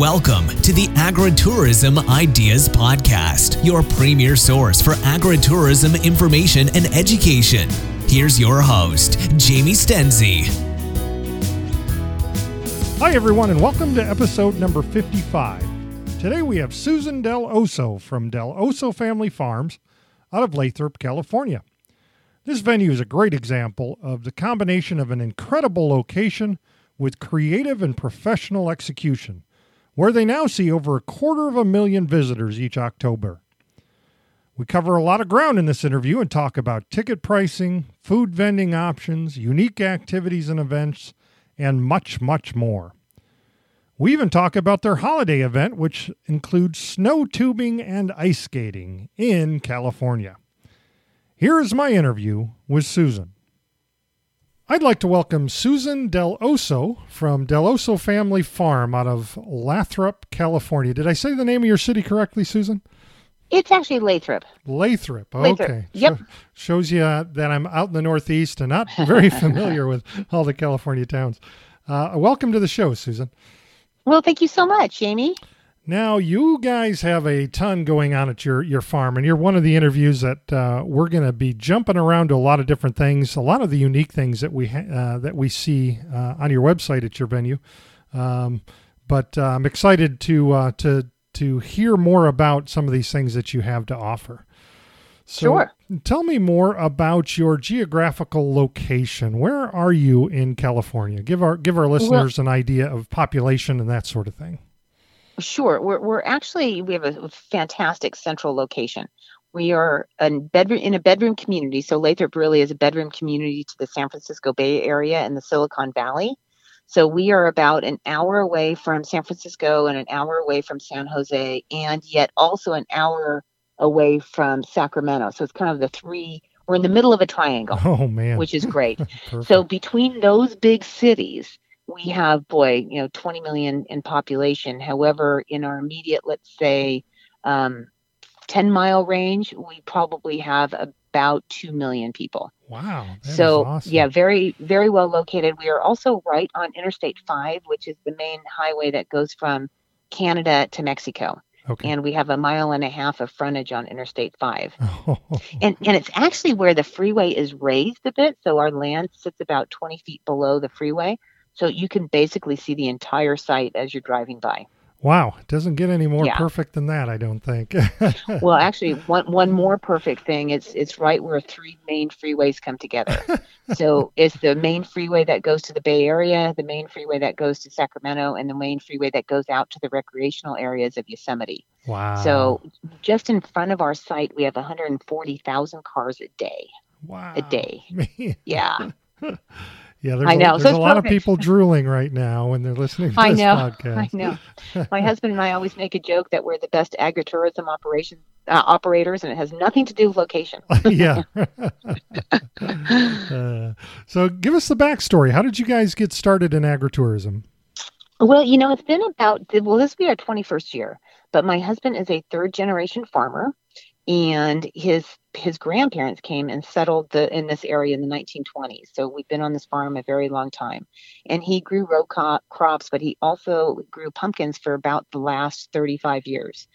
Welcome to the Agritourism Ideas Podcast, your premier source for agritourism information and education. Here's your host, Jamie Stenzi. Hi, everyone, and welcome to episode number 55. Today we have Susan Del Oso from Del Oso Family Farms out of Lathrop, California. This venue is a great example of the combination of an incredible location with creative and professional execution where they now see over a quarter of a million visitors each October. We cover a lot of ground in this interview and talk about ticket pricing, food vending options, unique activities and events, and much, much more. We even talk about their holiday event, which includes snow tubing and ice skating in California. Here is my interview with Susan. I'd like to welcome Susan Del Oso from Del Oso Family Farm out of Lathrop, California. Did I say the name of your city correctly, Susan? It's actually Lathrop. Lathrop. Lathrop. Okay. Yep. So, shows you uh, that I'm out in the Northeast and not very familiar with all the California towns. Uh, welcome to the show, Susan. Well, thank you so much, Jamie. Now, you guys have a ton going on at your, your farm, and you're one of the interviews that uh, we're going to be jumping around to a lot of different things, a lot of the unique things that we ha- uh, that we see uh, on your website at your venue. Um, but uh, I'm excited to uh, to to hear more about some of these things that you have to offer. So Sure. Tell me more about your geographical location. Where are you in California? Give our give our listeners an idea of population and that sort of thing. Sure. We're, we're actually, we have a fantastic central location. We are a bedroom in a bedroom community. So Lathrop really is a bedroom community to the San Francisco Bay Area and the Silicon Valley. So we are about an hour away from San Francisco and an hour away from San Jose, and yet also an hour away from Sacramento. So it's kind of the three, we're in the middle of a triangle, Oh man. which is great. So between those big cities, we have, boy, you know, 20 million in population. However, in our immediate, let's say, um, 10 mile range, we probably have about 2 million people. wow. so, awesome. yeah, very, very well located. We are also right on Interstate 5, which is the main highway that goes from Canada to Mexico. Okay. And we have a mile and a half of frontage on Interstate 5 Oh, and and it's actually where the freeway is raised a bit so our land sits about 20 feet below the freeway so you can basically see the entire site as you're driving by wow. It doesn't get any more Yeah. perfect than that, I don't think. well actually one one more perfect thing it's it's right where three main freeways come together so it's the main freeway that goes to the bay area the main freeway that goes to sacramento and the main freeway that goes out to the recreational areas of yosemite wow. so just in front of our site we have 140000 cars a day wow. a day Man. yeah Yeah, there's, I a, know, so there's a it's lot of people drooling right now when they're listening to I this know, podcast. I know. My husband and I always make a joke that we're the best agritourism operation uh, operators, and it has nothing to do with location. yeah. uh, so give us the backstory. How did you guys get started in agritourism? well, you know, it's been about well, this will be our twenty-first year, but my husband is a third-generation farmer, and his his grandparents came and settled the, in this area in the 1920s. So we've been on this farm a very long time, and he grew row co- crops, but he also grew pumpkins for about the last 35 years.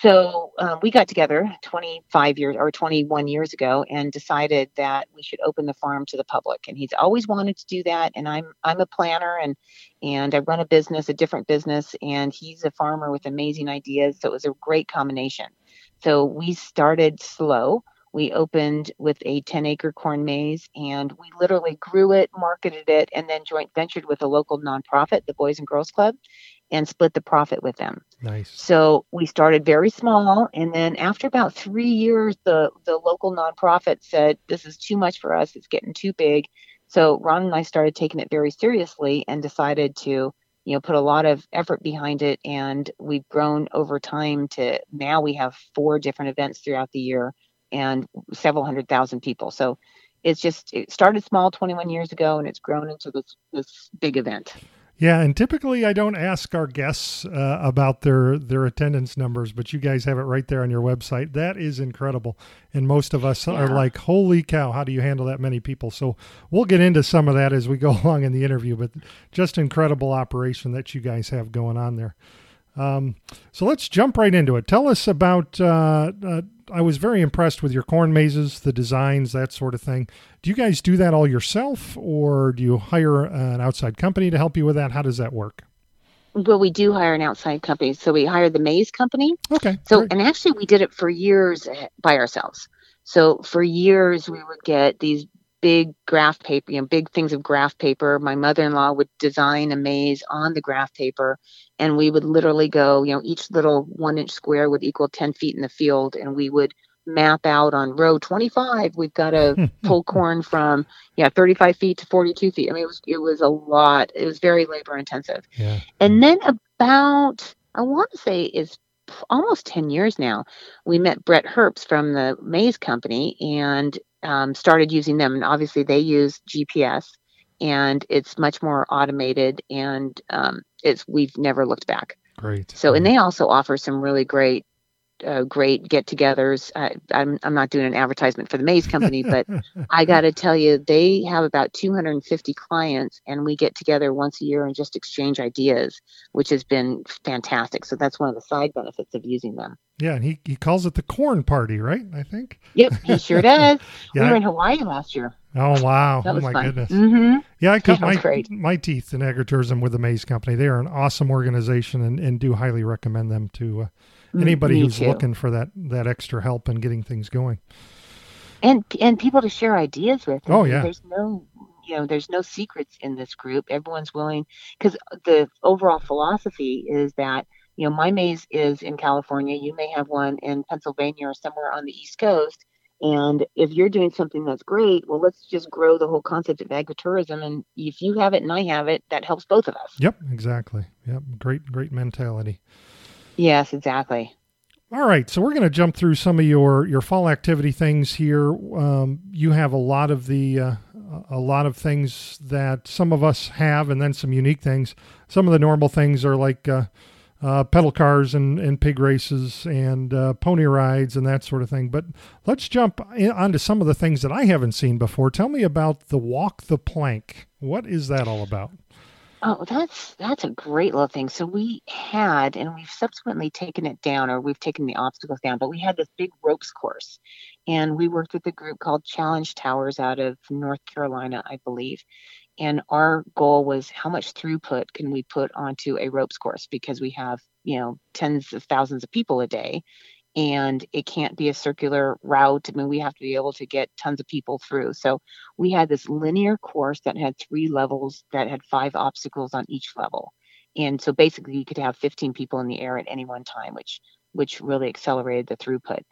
So um, we got together 25 years or 21 years ago and decided that we should open the farm to the public. And he's always wanted to do that. And I'm I'm a planner and and I run a business, a different business, and he's a farmer with amazing ideas. So it was a great combination. So we started slow. We opened with a 10 acre corn maze and we literally grew it, marketed it, and then joint ventured with a local nonprofit, the Boys and Girls Club, and split the profit with them. Nice. So we started very small, and then after about three years, the the local nonprofit said, "This is too much for us. It's getting too big." So Ron and I started taking it very seriously and decided to, you know, put a lot of effort behind it. And we've grown over time to now we have four different events throughout the year and several hundred thousand people. So it's just it started small 21 years ago, and it's grown into this this big event. Yeah, and typically I don't ask our guests uh, about their their attendance numbers, but you guys have it right there on your website. That is incredible, and most of us are like, "Holy cow! How do you handle that many people?" So we'll get into some of that as we go along in the interview. But just incredible operation that you guys have going on there. Um, so let's jump right into it. Tell us about. Uh, uh, I was very impressed with your corn mazes, the designs, that sort of thing. Do you guys do that all yourself, or do you hire an outside company to help you with that? How does that work? Well, we do hire an outside company. So we hired the Maize Company. Okay. So, great. and actually, we did it for years eh, by ourselves. So for years, we would get these big graph paper, you know, big things of graph paper. My mother-in-law would design a maze on the graph paper, and we would literally go, you know, each little one-inch square would equal 10 feet in the field, and we would map out on row 25. We've got to pull corn from, yeah, 35 feet to 42 feet. I mean, it was it was a lot. It was very labor intensive. yeah. And then about, I want to say is almost 10 years now, we met Brett Herbst from the Maize Company and um, started using them. And obviously, they use GPS and it's much more automated and um, it's we've never looked back. Great. So, and they also offer some really great. Uh, great get-togethers. I, I'm I'm not doing an advertisement for the Maize Company, but I got to tell you, they have about 250 clients, and we get together once a year and just exchange ideas, which has been fantastic. So that's one of the side benefits of using them. yeah, and he, he calls it the corn party, right? I think. Yep, he sure does. Yeah. We were in Hawaii last year. Oh wow! That oh my fun. goodness. hmm Yeah, I cut my great. my teeth in agritourism with the Maize Company. They are an awesome organization, and, and do highly recommend them to uh, anybody Mm, Me who's too. looking for that that extra help in getting things going. and and people to share ideas with. Oh, yeah. There's no you know there's no secrets in this group. Everyone's willing because the overall philosophy is that you know my maze is in California. You may have one in Pennsylvania or somewhere on the East Coast. And if you're doing something that's great, well, let's just grow the whole concept of agritourism. And if you have it and I have it, that helps both of us. Yep, exactly. Yep, great great mentality. Yes, exactly. All right, so we're going to jump through some of your your fall activity things here. Um, you have a lot of the uh, a lot of things that some of us have, and then some unique things. Some of the normal things are like uh, uh, pedal cars and, and pig races and uh, pony rides and that sort of thing. But let's jump onto some of the things that I haven't seen before. Tell me about the walk the plank. What is that all about? Oh, that's that's a great little thing. So we had, and we've subsequently taken it down, or we've taken the obstacles down, but we had this big ropes course, and we worked with a group called Challenge Towers out of North Carolina, I believe. And our goal was how much throughput can we put onto a ropes course because we have, you know, tens of thousands of people a day, and it can't be a circular route. I mean, we have to be able to get tons of people through. So we had this linear course that had three levels that had five obstacles on each level. And so basically you could have 15 people in the air at any one time, which which really accelerated the throughput.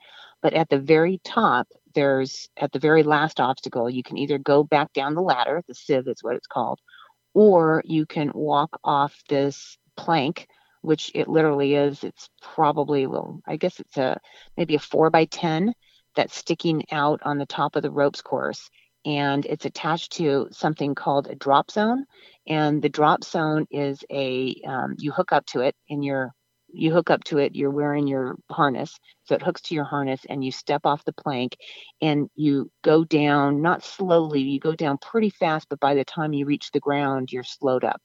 But at the very top, there's at the very last obstacle, you can either go back down the ladder, the sieve is what it's called, or you can walk off this plank, which it literally is. It's probably well, I guess it's a maybe a four by ten that's sticking out on the top of the ropes course. And it's attached to something called a drop zone. And the drop zone is a um, you hook up to it in your you hook up to it you're wearing your harness. So it hooks to your harness and you step off the plank and you go down not slowly you go down pretty fast but by the time you reach the ground you're slowed up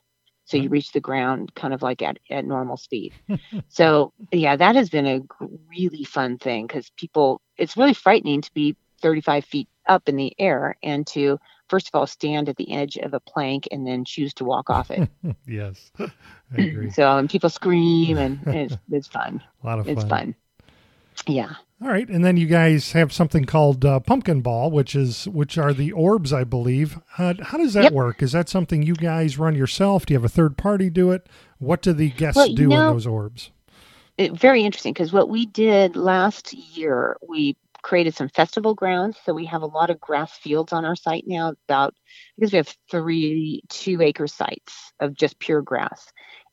so you reach the ground kind of like at, at normal speed. So yeah that has been a really fun thing because people it's really frightening to be 35 feet up in the air and to first of all stand at the edge of a plank and then choose to walk off it. Yes, I agree. so and people scream and it's, it's fun. A lot of it's fun yeah All right, and then you guys have something called uh, pumpkin ball, which is which are the orbs, I believe. Uh, how does that Yep. work? Is that something you guys run yourself? Do you have a third party do it? What do the guests Well, do in those orbs? it, very interesting because what we did last year, we created some festival grounds. So we have a lot of grass fields on our site now, about because we have three two acre sites of just pure grass.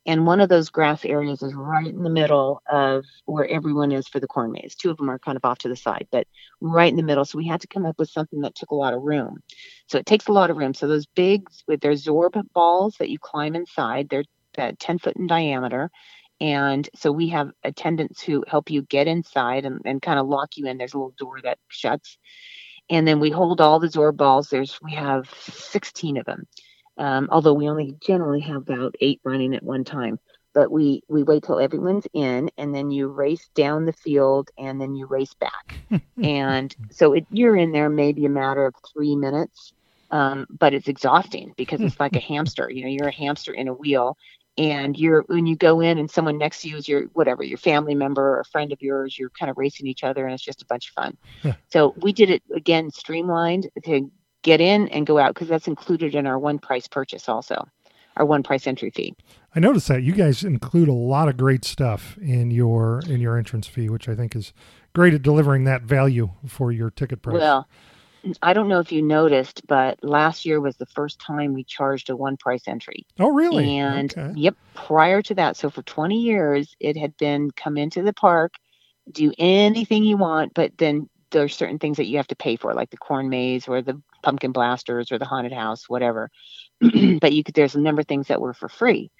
And one of those grass areas is right in the middle of where everyone is for the corn maze. Two of them are kind of off to the side, but right in the middle. So we had to come up with something that took a lot of room. So it takes a lot of room. So those big, with their Zorb balls that you climb inside, they're uh, 10 foot in diameter. And so we have attendants who help you get inside and, and kind of lock you in. There's a little door that shuts. And then we hold all the Zorb balls. There's we have 16 of them. Um, although we only generally have about eight running at one time. but we we wait till everyone's in and then you race down the field and then you race back and so it, you're in there maybe a matter of three minutes um, but it's exhausting because it's like a hamster you know you're a hamster in a wheel and you're when you go in and someone next to you is your whatever your family member or a friend of yours you're kind of racing each other and it's just a bunch of fun Yeah. so we did it again streamlined to get in and go out because that's included in our one price purchase also our one price entry fee I noticed that you guys include a lot of great stuff in your in your entrance fee, which I think is great at delivering that value for your ticket price. Well, I don't know if you noticed, but last year was the first time we charged a one price entry. oh, really? And okay. yep, prior to that, so for 20 years, it had been come into the park, do anything you want, but then there's certain things that you have to pay for, like the corn maze or the pumpkin blasters or the haunted house, whatever. but you could, there's a number of things that were for free.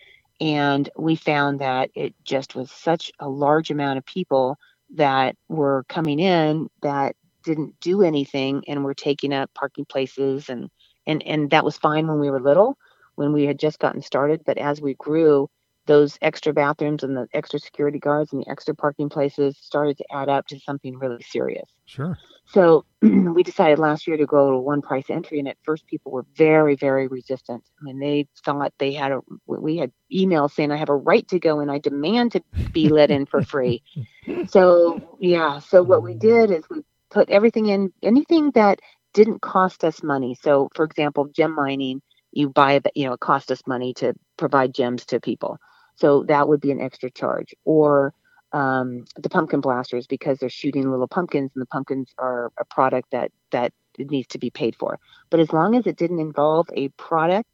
And we found that it just was such a large amount of people that were coming in that didn't do anything and were taking up parking places and and and that was fine when we were little when we had just gotten started but as we grew those extra bathrooms and the extra security guards and the extra parking places started to add up to something really serious Sure. so we decided last year to go to one price entry, and at first people were very, very resistant. I mean, they thought they had a. We had emails saying I have a right to go and I demand to be let in for free. so yeah, so what we did is we put everything in anything that didn't cost us money. So for example, gem mining, you buy you know, it cost us money to provide gems to people. So that would be an extra charge. Or um, the pumpkin blasters because they're shooting little pumpkins and the pumpkins are a product that that needs to be paid for but as long as it didn't involve a product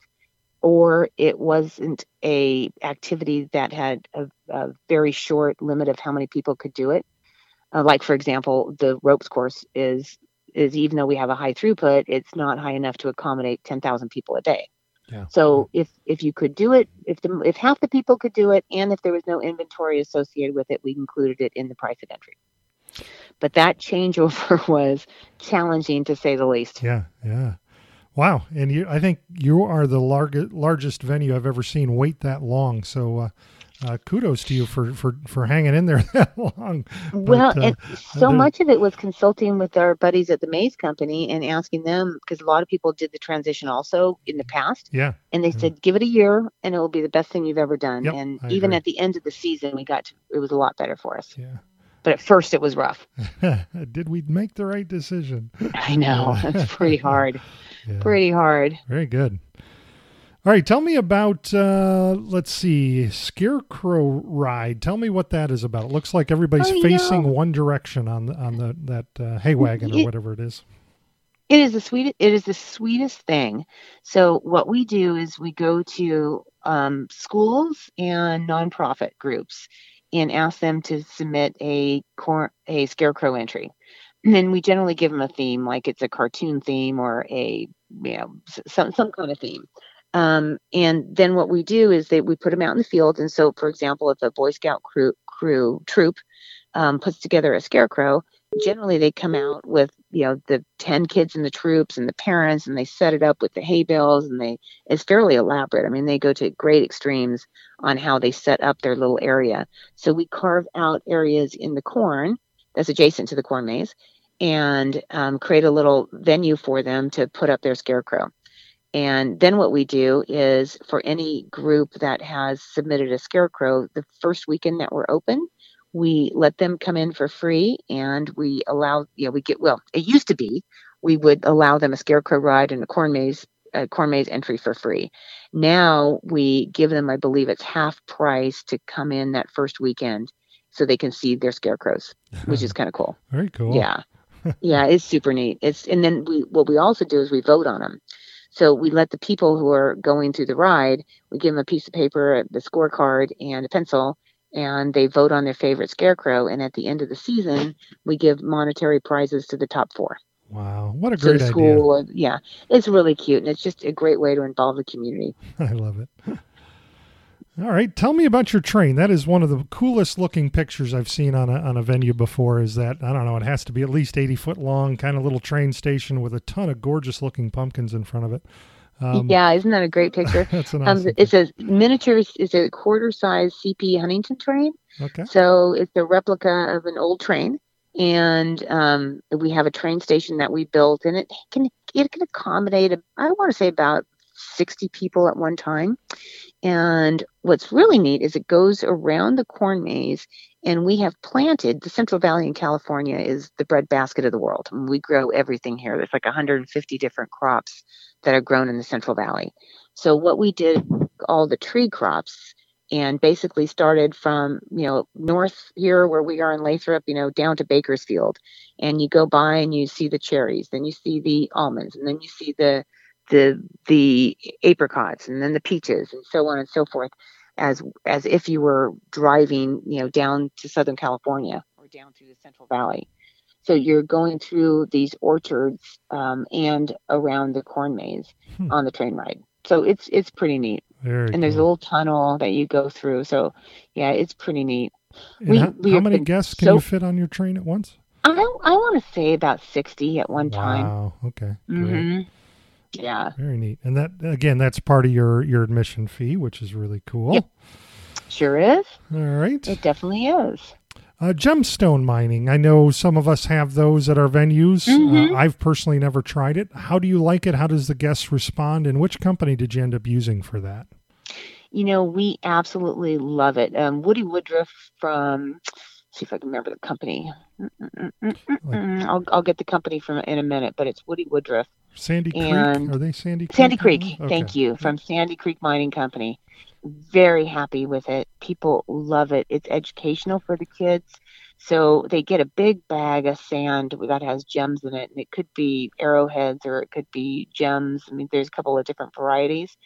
or it wasn't a activity that had a, a very short limit of how many people could do it uh, like for example the ropes course is is even though we have a high throughput it's not high enough to accommodate 10,000 people a day Yeah. so if if you could do it, if the if half the people could do it, and if there was no inventory associated with it, we included it in the price of entry. But that changeover was challenging to say the least. Yeah. Yeah. Wow. And you, I think you are the largest largest venue I've ever seen wait that long. So, uh, uh, kudos to you for, for, for hanging in there that long. Well, But, uh, and so much of it was consulting with our buddies at the Maize Company and asking them because a lot of people did the transition also in the past, Yeah. and they Mhm. said give it a year and it will be the best thing you've ever done. Yep, and I even agree. at the end of the season, we got to it was a lot better for us. Yeah. But at first, it was rough. Did we make the right decision? I know Yeah. it's pretty hard, Yeah. pretty hard. Very good. All right, tell me about uh let's see, Scarecrow ride. Tell me what that is about. It looks like everybody's Oh, facing know- one direction on the on the that uh, hay wagon or whatever it is. It is the sweetest. It is the sweetest thing. So what we do is we go to um, schools and nonprofit groups and ask them to submit a cor- a scarecrow entry. And then we generally give them a theme, like it's a cartoon theme or a you know some some kind of theme. Um, and then what we do is that we put them out in the field. And so, for example, if a Boy Scout crew crew troop um, puts together a scarecrow, generally they come out with you know the 10 kids in the troops and the parents and they set it up with the hay bales and they it's fairly elaborate. I mean they go to great extremes on how they set up their little area. So we carve out areas in the corn that's adjacent to the corn maze and um, create a little venue for them to put up their scarecrow and then what we do is for any group that has submitted a scarecrow the first weekend that we're open we let them come in for free and we allow you know we get well it used to be we would allow them a scarecrow ride and a corn maze a corn maze entry for free now we give them i believe it's half price to come in that first weekend so they can see their scarecrows which is kind of cool Very cool. yeah. yeah, it's super neat. It's and then we what we also do is we vote on them. So we let the people who are going through the ride, we give them a piece of paper, the scorecard, and a pencil, and they vote on their favorite scarecrow. And at the end of the season, we give monetary prizes to the top four. Wow. What a So great the school, uh, yeah, it's really cute, and it's just a great way to involve the community. I love it. All right, tell me about your train. That is one of the coolest looking pictures I've seen on a on a venue before. Is that I don't know? It has to be at least eighty foot long, kind of little train station with a ton of gorgeous looking pumpkins in front of it. Um, yeah, isn't that a great picture? that's an Um, awesome. it's a miniature, it's a quarter size CP Huntington train. okay. So it's a replica of an old train. And um, we have a train station that we built, and it can it can accommodate, I want to say about 60 people at one time. And what's really neat is it goes around the corn maze, and we have planted the Central Valley in California is the breadbasket of the world. We grow everything here. There's like 150 different crops that are grown in the Central Valley. So what we did, all the tree crops, and basically started from you know north here where we are in Lathrop, you know, down to Bakersfield, and you go by and you see the cherries, then you see the almonds, and then you see the the the apricots, and then the peaches, and so on and so forth, as as if you were driving you know down to Southern California or down through the Central Valley. So you're going through these orchards um, and around the corn maze Hmm. on the train ride. So it's it's pretty neat Very and there's a little tunnel that you go through. So yeah, it's pretty neat. We- how, we how many guests can so- you fit on your train at once? I I want to say about sixty at one time. Wow. Okay. Great. Yeah, Very neat. And that again, that's part of your your admission fee, which is really cool. Yep. sure is. All right. It definitely is. Uh, gemstone mining. I know some of us have those at our venues. Mhm. Uh, I've personally never tried it. How do you like it? How does the guests respond? And which company did you end up using for that? You know, we absolutely love it. Um, Woody Woodruff from. See if I can remember the company. Mm-mm-mm-mm-mm. I'll I'll get the company from in a minute, but it's Woody Woodruff. Sandy Creek? Are they Sandy Creek? Sandy Creek, Okay. thank you, from Sandy Creek Mining Company. Very happy with it. People love it. It's educational for the kids. So they get a big bag of sand that has gems in it, and it could be arrowheads or it could be gems. I mean, there's a couple of different varieties.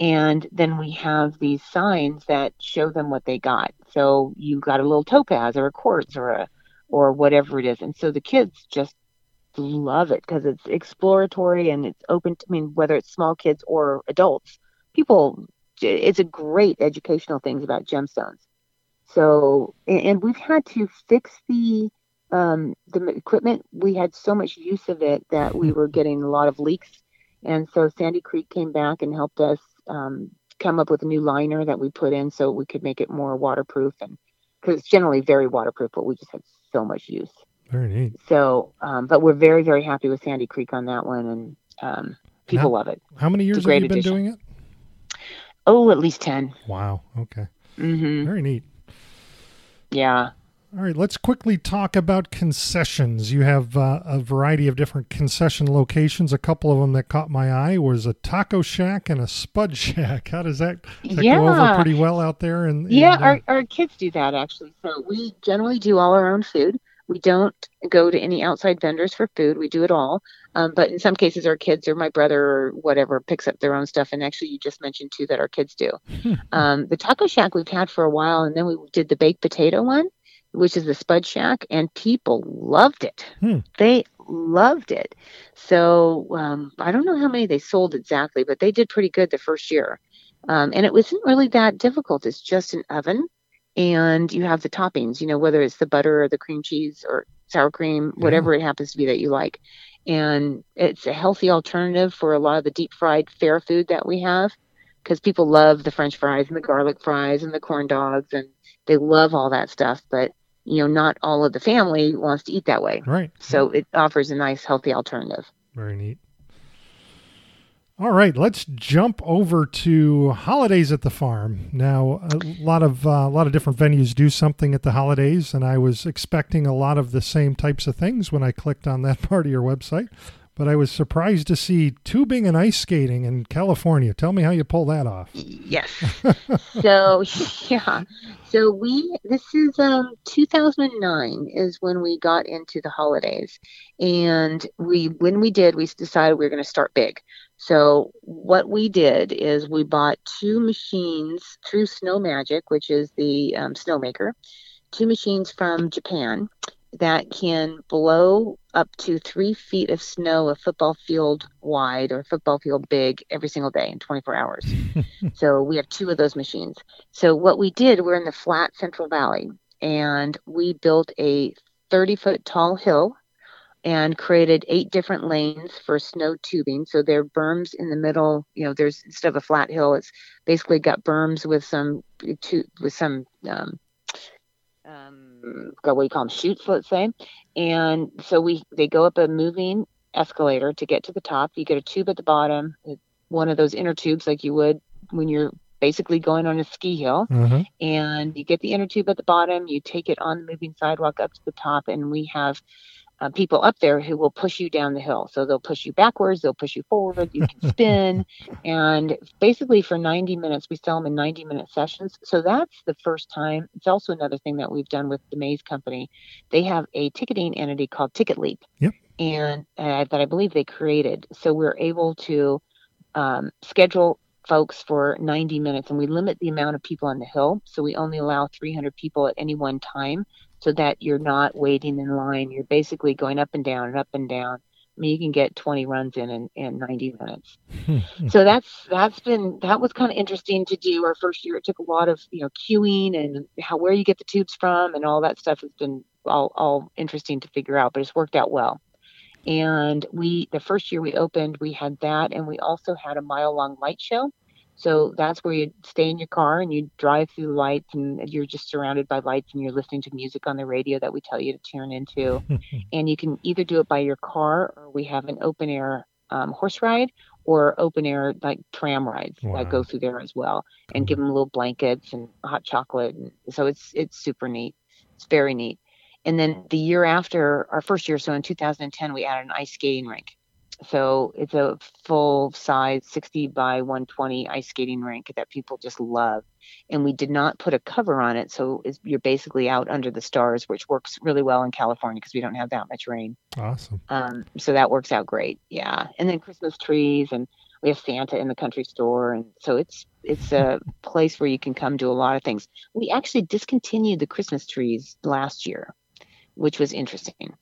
And then we have these signs that show them what they got. So you got a little topaz or a quartz or a or whatever it is. And so the kids just love it because it's exploratory and it's open to, I mean, whether it's small kids or adults, people, it's a great educational things about gemstones. So, and, and we've had to fix the, um, the equipment. We had so much use of it that we were getting a lot of leaks. And so Sandy Creek came back and helped us, um, come up with a new liner that we put in so we could make it more waterproof and because it's generally very waterproof, but we just had so much use. Very neat. So, um, but we're very, very happy with Sandy Creek on that one, and um, people How- love it. How many years have you been addition. doing it? Oh, at least 10 Wow. Okay. Mm-hmm. Very neat. Yeah. All right, let's quickly talk about concessions. You have uh, a variety of different concession locations. A couple of them that caught my eye was a taco shack and a spud shack. How does that, does that go over pretty well out there? And Yeah, uh, our, our kids do that actually. So we generally do all our own food. We don't go to any outside vendors for food. We do it all. Um, but in some cases, our kids or my brother or whatever picks up their own stuff. And actually, you just mentioned too that our kids do. um, the taco shack we've had for a while, and then we did the baked potato one, which is the spud shack, and people loved it. Hmm. They loved it. So um, I don't know how many they sold exactly, but they did pretty good the first year. Um, and it wasn't really that difficult. It's just an oven, and you have the toppings. You know, whether it's the butter or the cream cheese or sour cream, Yeah. whatever it happens to be that you like. And it's a healthy alternative for a lot of the deep fried fair food that we have, because people love the French fries and the garlic fries and the corn dogs, and they love all that stuff. But you know, not all of the family wants to eat that way. right. So it offers a nice, healthy alternative. Very neat. All right, let's jump over to holidays at the farm. Now, a lot of uh, a lot of different venues do something at the holidays, and I was expecting a lot of the same types of things when I clicked on that part of your website. But I was surprised to see tubing and ice skating in California. Tell me how you pull that off. Yes. so yeah. So we this is um 2009 is when we got into the holidays, and we when we did we decided we were going to start big. So what we did is we bought two machines through Snow Magic, which is the um, snowmaker, two machines from Japan that can blow up to three feet of snow a football field wide or football field big every single day in 24 hours. so we have two of those machines. So what we did, we're in the flat Central Valley, and we built a 30 foot tall hill and created eight different lanes for snow tubing. So there are berms in the middle. You know, there's instead of a flat hill, it's basically got berms with some with some um, um, what do you call them chutes, let's say. And so we they go up a moving escalator to get to the top. You get a tube at the bottom, one of those inner tubes like you would when you're basically going on a ski hill. Mm-hmm. And you get the inner tube at the bottom, you take it on the moving sidewalk up to the top, and we have uh, people up there who will push you down the hill. So they'll push you backwards, they'll push you forward, you can spin. and basically, for 90 minutes, we sell them in 90 minute sessions. So that's the first time. It's also another thing that we've done with the Maize Company. They have a ticketing entity called Ticket Leap. Yep. And uh, that I believe they created. So we're able to um, schedule folks for 90 minutes and we limit the amount of people on the hill. So we only allow 300 people at any one time so that you're not waiting in line. You're basically going up and down and up and down. I mean, you can get 20 runs in in, in 90 minutes. Hmm. so that's that's been that was kind of interesting to do. Our first year, it took a lot of you know queuing and how where you get the tubes from and all that stuff has been all all interesting to figure out, but it's worked out well. And we the first year we opened, we had that, and we also had a mile long light show. So that's where you stay in your car and you drive through lights and you're just surrounded by lights and you're listening to music on the radio that we tell you to tune into. and you can either do it by your car or we have an open air um, horse ride or open air like tram rides wow. that go through there as well and give them little blankets and hot chocolate. And so it's it's super neat. It's very neat. And then the year after our first year, so in 2010, we added an ice skating rink. So it's a full size 60 by 120 ice skating rink that people just love. And we did not put a cover on it. So you're basically out under the stars, which works really well in California because we don't have that much rain. Awesome. Um, so that works out great. Yeah. And then Christmas trees and we have Santa in the country store. And so it's, it's a place where you can come do a lot of things. We actually discontinued the Christmas trees last year, which was interesting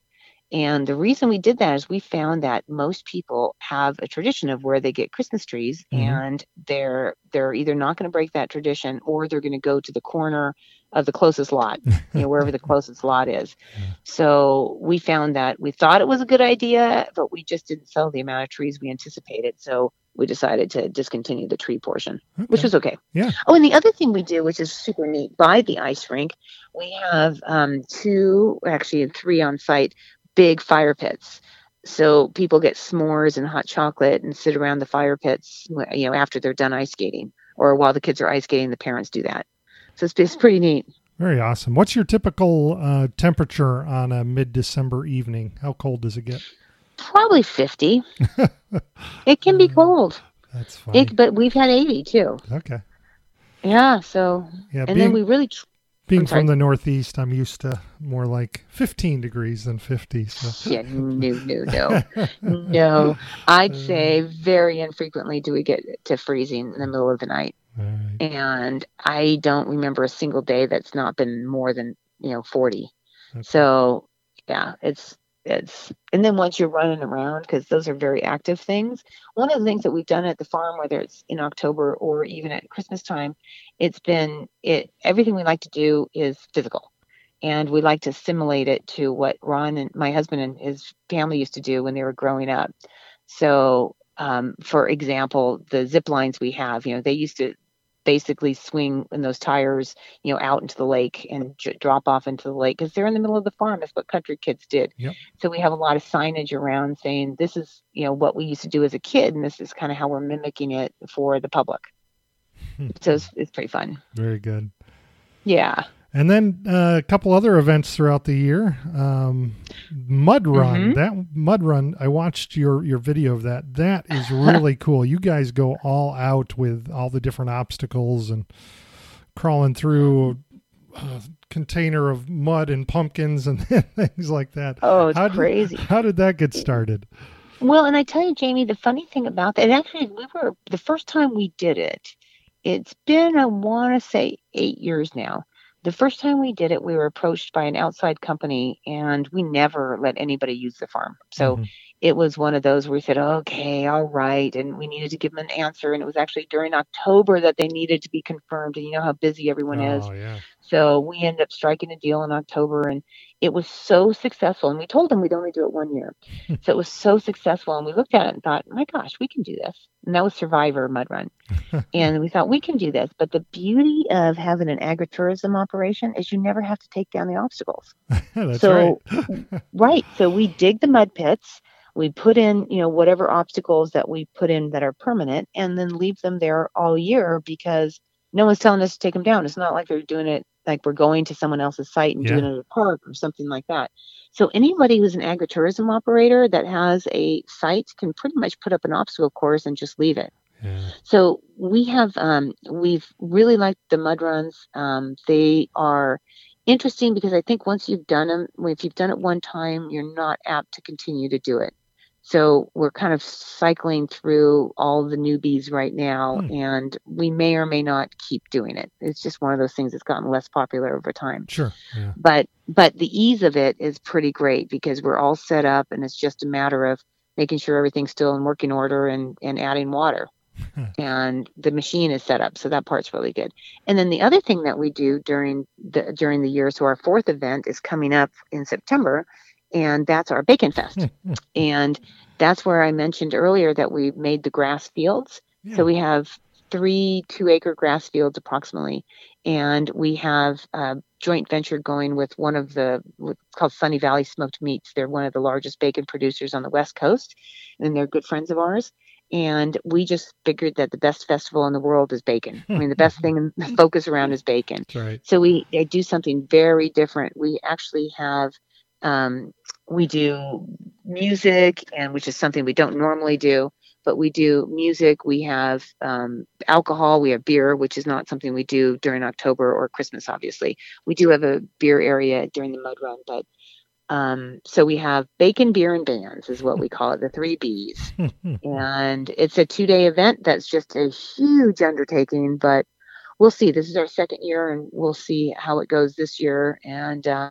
and the reason we did that is we found that most people have a tradition of where they get Christmas trees mm-hmm. and they're they're either not going to break that tradition or they're going to go to the corner of the closest lot, you know, wherever the closest lot is. So we found that we thought it was a good idea, but we just didn't sell the amount of trees we anticipated. So we decided to discontinue the tree portion, okay. which was okay. Yeah. Oh, and the other thing we do, which is super neat, by the ice rink, we have um, two, actually three on site big fire pits. So people get s'mores and hot chocolate and sit around the fire pits, you know, after they're done ice skating, or while the kids are ice skating, the parents do that. So it's, it's pretty neat. Very awesome. What's your typical uh, temperature on a mid-December evening? How cold does it get? Probably fifty. it can be cold. That's fine. But we've had eighty too. Okay. Yeah. So. Yeah. And being, then we really. Tr- being from the Northeast, I'm used to more like 15 degrees than 50. So. Yeah, no, no, no, no. I'd uh, say very infrequently do we get to freezing in the middle of the night, right. and I don't remember a single day that's not been more than you know 40. Okay. So, yeah, it's and then once you're running around because those are very active things. One of the things that we've done at the farm whether it's in october or even at christmas time it's been it everything we like to do is physical. And we like to simulate it to what ron and my husband and his family used to do when they were growing up. So um, for example the zip lines we have you know they used to basically swing in those tires, you know, out into the lake and j- drop off into the lake because they're in the middle of the farm. That's what country kids did. Yep. So we have a lot of signage around saying this is, you know, what we used to do as a kid, and this is kind of how we're mimicking it for the public. Hmm. so it's, it's pretty fun. Very good. Yeah. And then uh, a couple other events throughout the year. Um, mud Run. Mm-hmm. That Mud Run. I watched your your video of that. That is really cool. You guys go all out with all the different obstacles and crawling through a container of mud and pumpkins and things like that. Oh, it's how crazy. Did, how did that get started? Well, and I tell you, Jamie, the funny thing about that, actually, we were the first time we did it. It's been, I want to say, eight years now the first time we did it, we were approached by an outside company and we never let anybody use the farm. So mm-hmm. It was one of those where we said, okay, all right. And we needed to give them an answer. And it was actually during October that they needed to be confirmed. And you know how busy everyone is. Oh, yeah. So we ended up striking a deal in October and it was so successful. And we told them we'd only do it one year. so it was so successful. And we looked at it and thought, my gosh, we can do this. And that was Survivor Mud Run. and we thought we can do this. But the beauty of having an agritourism operation is you never have to take down the obstacles. That's so, right. right. So we dig the mud pits. We put in, you know, whatever obstacles that we put in that are permanent and then leave them there all year because no one's telling us to take them down. It's not like they're doing it like we're going to someone else's site and Yeah. doing it at a park or something like that. So anybody who's an agritourism operator that has a site can pretty much put up an obstacle course and just leave it. Yeah. So we have um, we've really liked the mud runs. Um, they are interesting because I think once you've done them, if you've done it one time, you're not apt to continue to do it. So we're kind of cycling through all the newbies right now, Hmm. and we may or may not keep doing it. It's just one of those things that's gotten less popular over time Sure. Yeah. but but the ease of it is pretty great because we're all set up and it's just a matter of making sure everything's still in working order and and adding water and the machine is set up so that part's really good and then the other thing that we do during the during the year so our fourth event is coming up in september and that's our bacon fest hmm, hmm. and that's where i mentioned earlier that we made the grass fields Yeah. so we have three two acre grass fields approximately. And we have a joint venture going with one of the what's called Sunny Valley Smoked Meats. They're one of the largest bacon producers on the West Coast, and they're good friends of ours. And we just figured that the best festival in the world is bacon. I mean, the best thing to focus around is bacon. Right. So we do something very different. We actually have um, we do music, and which is something we don't normally do. But we do music. We have um, alcohol. We have beer, which is not something we do during October or Christmas. Obviously, we do have a beer area during the mud run, but um, so we have bacon, beer, and bands is what we call it, the three B's and it's a two day event that's just a huge undertaking but we'll see this is our second year and we'll see how it goes this year and um,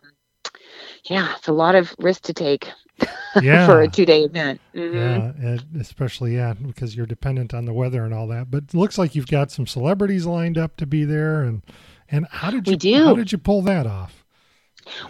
yeah it's a lot of risk to take Yeah. for a two day event Mhm. Yeah, especially yeah, because you're dependent on the weather and all that. But it looks like you've got some celebrities lined up to be there, and and how did you We do. how did you pull that off?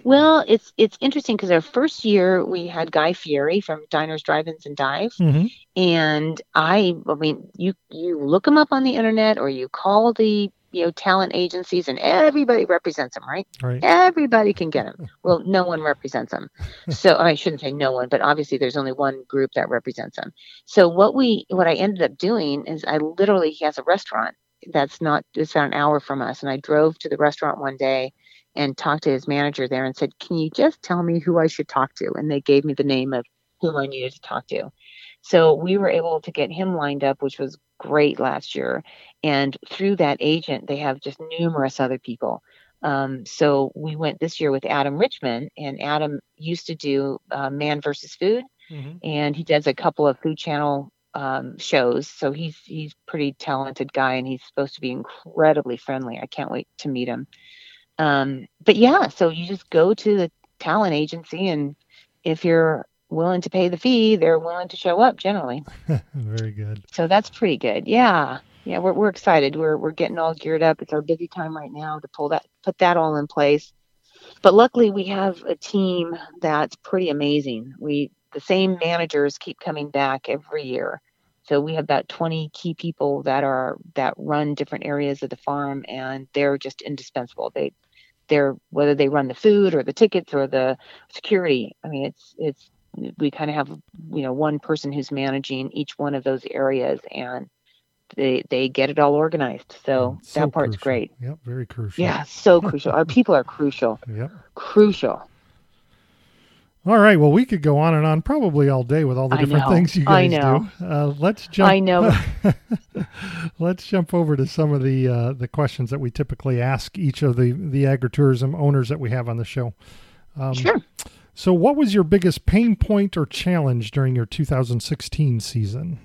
well it's it's interesting because our first year we had guy fieri from diners drive-ins and dives Mm-hmm. and i i mean you you look them up on the internet or you call the you know talent agencies and everybody represents them right Right. everybody can get them. Well, no one represents them. So I shouldn't say no one, but obviously there's only one group that represents them. So what we what I ended up doing is I literally he has a restaurant that's not it's about an hour from us and I drove to the restaurant one day and talked to his manager there and said, "Can you just tell me who I should talk to?" And they gave me the name of who I needed to talk to. So we were able to get him lined up, which was great last year. And through that agent, they have just numerous other people. Um, so we went this year with Adam Richman, and Adam used to do uh, Man versus Food, Mhm. and he does a couple of Food Channel um, shows. So he's he's pretty talented guy, and he's supposed to be incredibly friendly. I can't wait to meet him. Um, but yeah, so you just go to the talent agency, and if you're willing to pay the fee, they're willing to show up generally. Very good. So that's pretty good. Yeah. Yeah, we're we're excited. We're we're getting all geared up. It's our busy time right now to pull that put that all in place. But luckily we have a team that's pretty amazing. We the same managers keep coming back every year. So we have about 20 key people that are that run different areas of the farm and they're just indispensable. They they're whether they run the food or the tickets or the security. I mean it's it's we kind of have you know one person who's managing each one of those areas and they they get it all organized so, So that part's crucial. great Yep. Very crucial. yeah so crucial our people are crucial Yep. crucial All right. Well, we could go on and on probably all day with all the different things you guys do. Uh, let's jump. I know. let's jump over to some of the uh, the questions that we typically ask each of the the agritourism owners that we have on the show. Um, sure So, what was your biggest pain point or challenge during your 2016 season?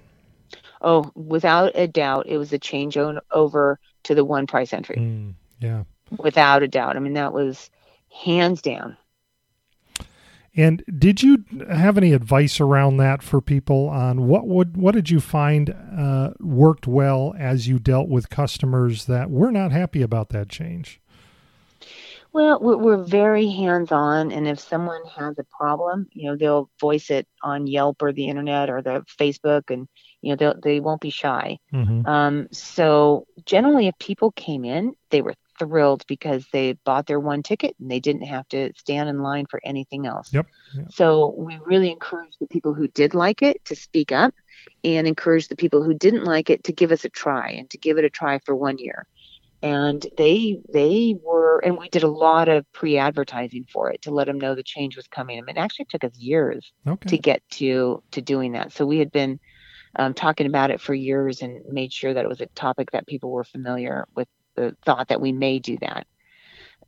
oh without a doubt it was a change on over to the one price entry Mm, yeah. without a doubt i mean that was hands down And did you have any advice around that for people on what would what did you find uh, worked well as you dealt with customers that were not happy about that change? Well, we're, we're very hands on, and if someone has a problem, you know, they'll voice it on Yelp or the internet or the Facebook, and you know, they they won't be shy. Mm-hmm. Um, so generally, if people came in, they were thrilled because they bought their one ticket and they didn't have to stand in line for anything else. Yep. yep. So we really encourage the people who did like it to speak up, and encourage the people who didn't like it to give us a try and to give it a try for one year and they they were and we did a lot of pre-advertising for it to let them know the change was coming I mean, it actually took us years okay. to get to to doing that so we had been um, talking about it for years and made sure that it was a topic that people were familiar with the thought that we may do that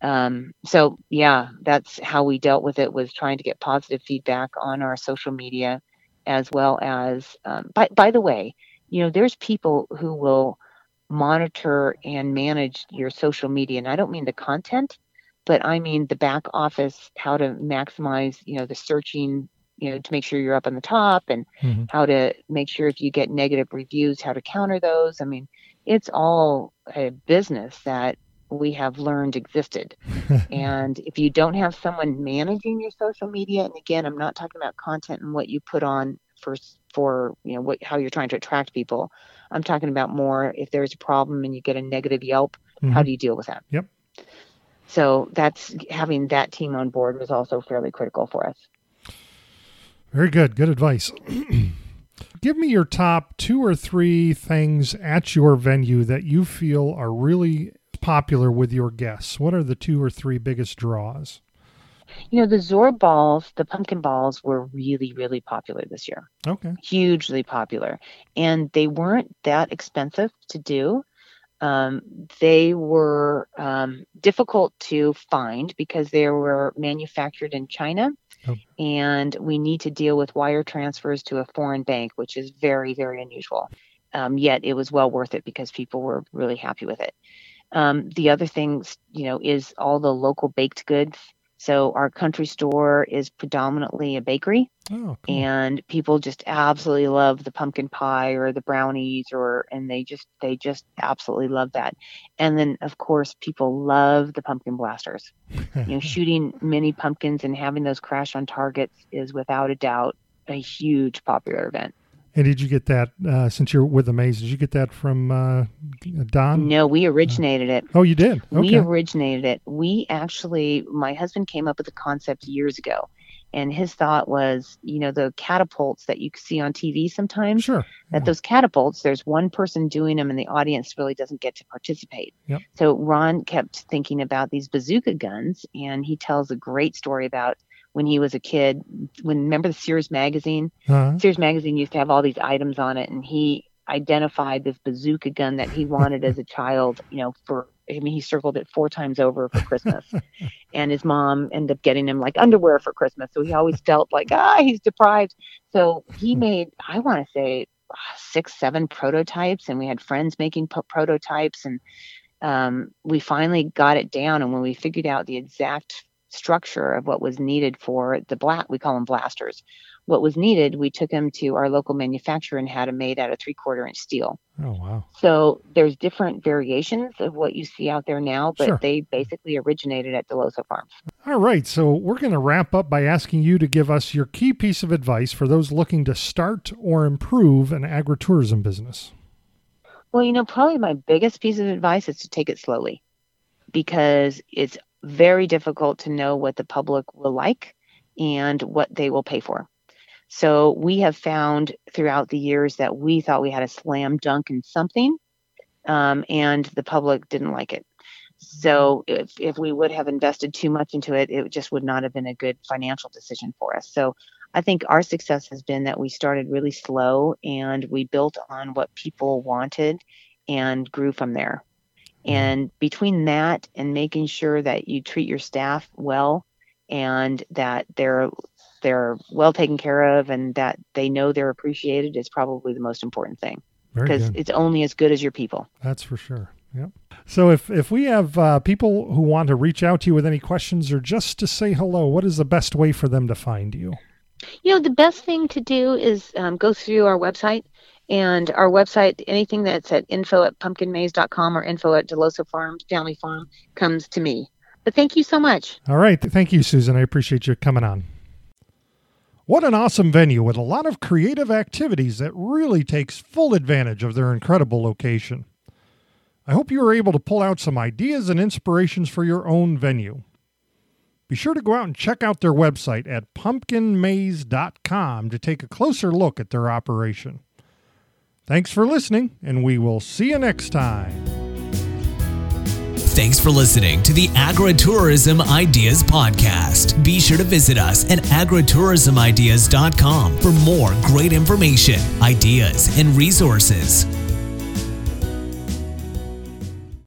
um, so yeah that's how we dealt with it was trying to get positive feedback on our social media as well as um, by, by the way you know there's people who will monitor and manage your social media. And I don't mean the content, but I mean the back office, how to maximize, you know, the searching, you know, to make sure you're up on the top and mm-hmm. how to make sure if you get negative reviews, how to counter those. I mean, it's all a business that we have learned existed. and if you don't have someone managing your social media, and again, I'm not talking about content and what you put on for for you know what how you're trying to attract people. I'm talking about more if there's a problem and you get a negative Yelp, mm-hmm. how do you deal with that? Yep. So that's having that team on board was also fairly critical for us. Very good. Good advice. Give me your top two or three things at your venue that you feel are really popular with your guests. What are the two or three biggest draws? You know, the Zorb balls, the pumpkin balls were really, really popular this year. Okay. Hugely popular. And they weren't that expensive to do. Um, they were um, difficult to find because they were manufactured in China. Oh. And we need to deal with wire transfers to a foreign bank, which is very, very unusual. Um, yet it was well worth it because people were really happy with it. Um, the other things, you know, is all the local baked goods so our country store is predominantly a bakery, oh, cool. and people just absolutely love the pumpkin pie or the brownies, or and they just they just absolutely love that. And then of course people love the pumpkin blasters. you know, shooting mini pumpkins and having those crash on targets is without a doubt a huge popular event. And did you get that uh, since you're with Amaze? Did you get that from uh, Don? No, we originated it. Oh, you did. Okay. We originated it. We actually, my husband came up with the concept years ago, and his thought was, you know, the catapults that you see on TV sometimes. Sure. That yeah. those catapults, there's one person doing them, and the audience really doesn't get to participate. Yep. So Ron kept thinking about these bazooka guns, and he tells a great story about when he was a kid. When remember the Sears magazine? Uh-huh. Sears magazine used to have all these items on it, and he identified this bazooka gun that he wanted as a child. You know, for I mean, he circled it four times over for Christmas, and his mom ended up getting him like underwear for Christmas. So he always felt like ah, he's deprived. So he made, I want to say, six, seven prototypes, and we had friends making p- prototypes, and um, we finally got it down. And when we figured out the exact structure of what was needed for the black we call them blasters what was needed we took them to our local manufacturer and had them made out of three quarter inch steel oh wow so there's different variations of what you see out there now but Sure. they basically originated at deloso farms All right, so we're going to wrap up by asking you to give us your key piece of advice for those looking to start or improve an agritourism business. Well, you know, probably my biggest piece of advice is to take it slowly because it's very difficult to know what the public will like and what they will pay for. So we have found throughout the years that we thought we had a slam dunk in something, um, and the public didn't like it. So if, if we would have invested too much into it, it just would not have been a good financial decision for us. So I think our success has been that we started really slow and we built on what people wanted and grew from there. And between that and making sure that you treat your staff well and that they're they're well taken care of and that they know they're appreciated is probably the most important thing because it's only as good as your people. That's for sure. Yep. So if if we have uh, people who want to reach out to you with any questions or just to say hello, what is the best way for them to find you? You know, the best thing to do is um, go through our website. And our website, anything that's at info at pumpkinmaze.com or info at Deloso Farm, Family Farm, comes to me. But thank you so much. All right. Thank you, Susan. I appreciate you coming on. What an awesome venue with a lot of creative activities that really takes full advantage of their incredible location. I hope you were able to pull out some ideas and inspirations for your own venue. Be sure to go out and check out their website at pumpkinmaze.com to take a closer look at their operation. Thanks for listening, and we will see you next time. Thanks for listening to the Agritourism Ideas Podcast. Be sure to visit us at agritourismideas.com for more great information, ideas, and resources.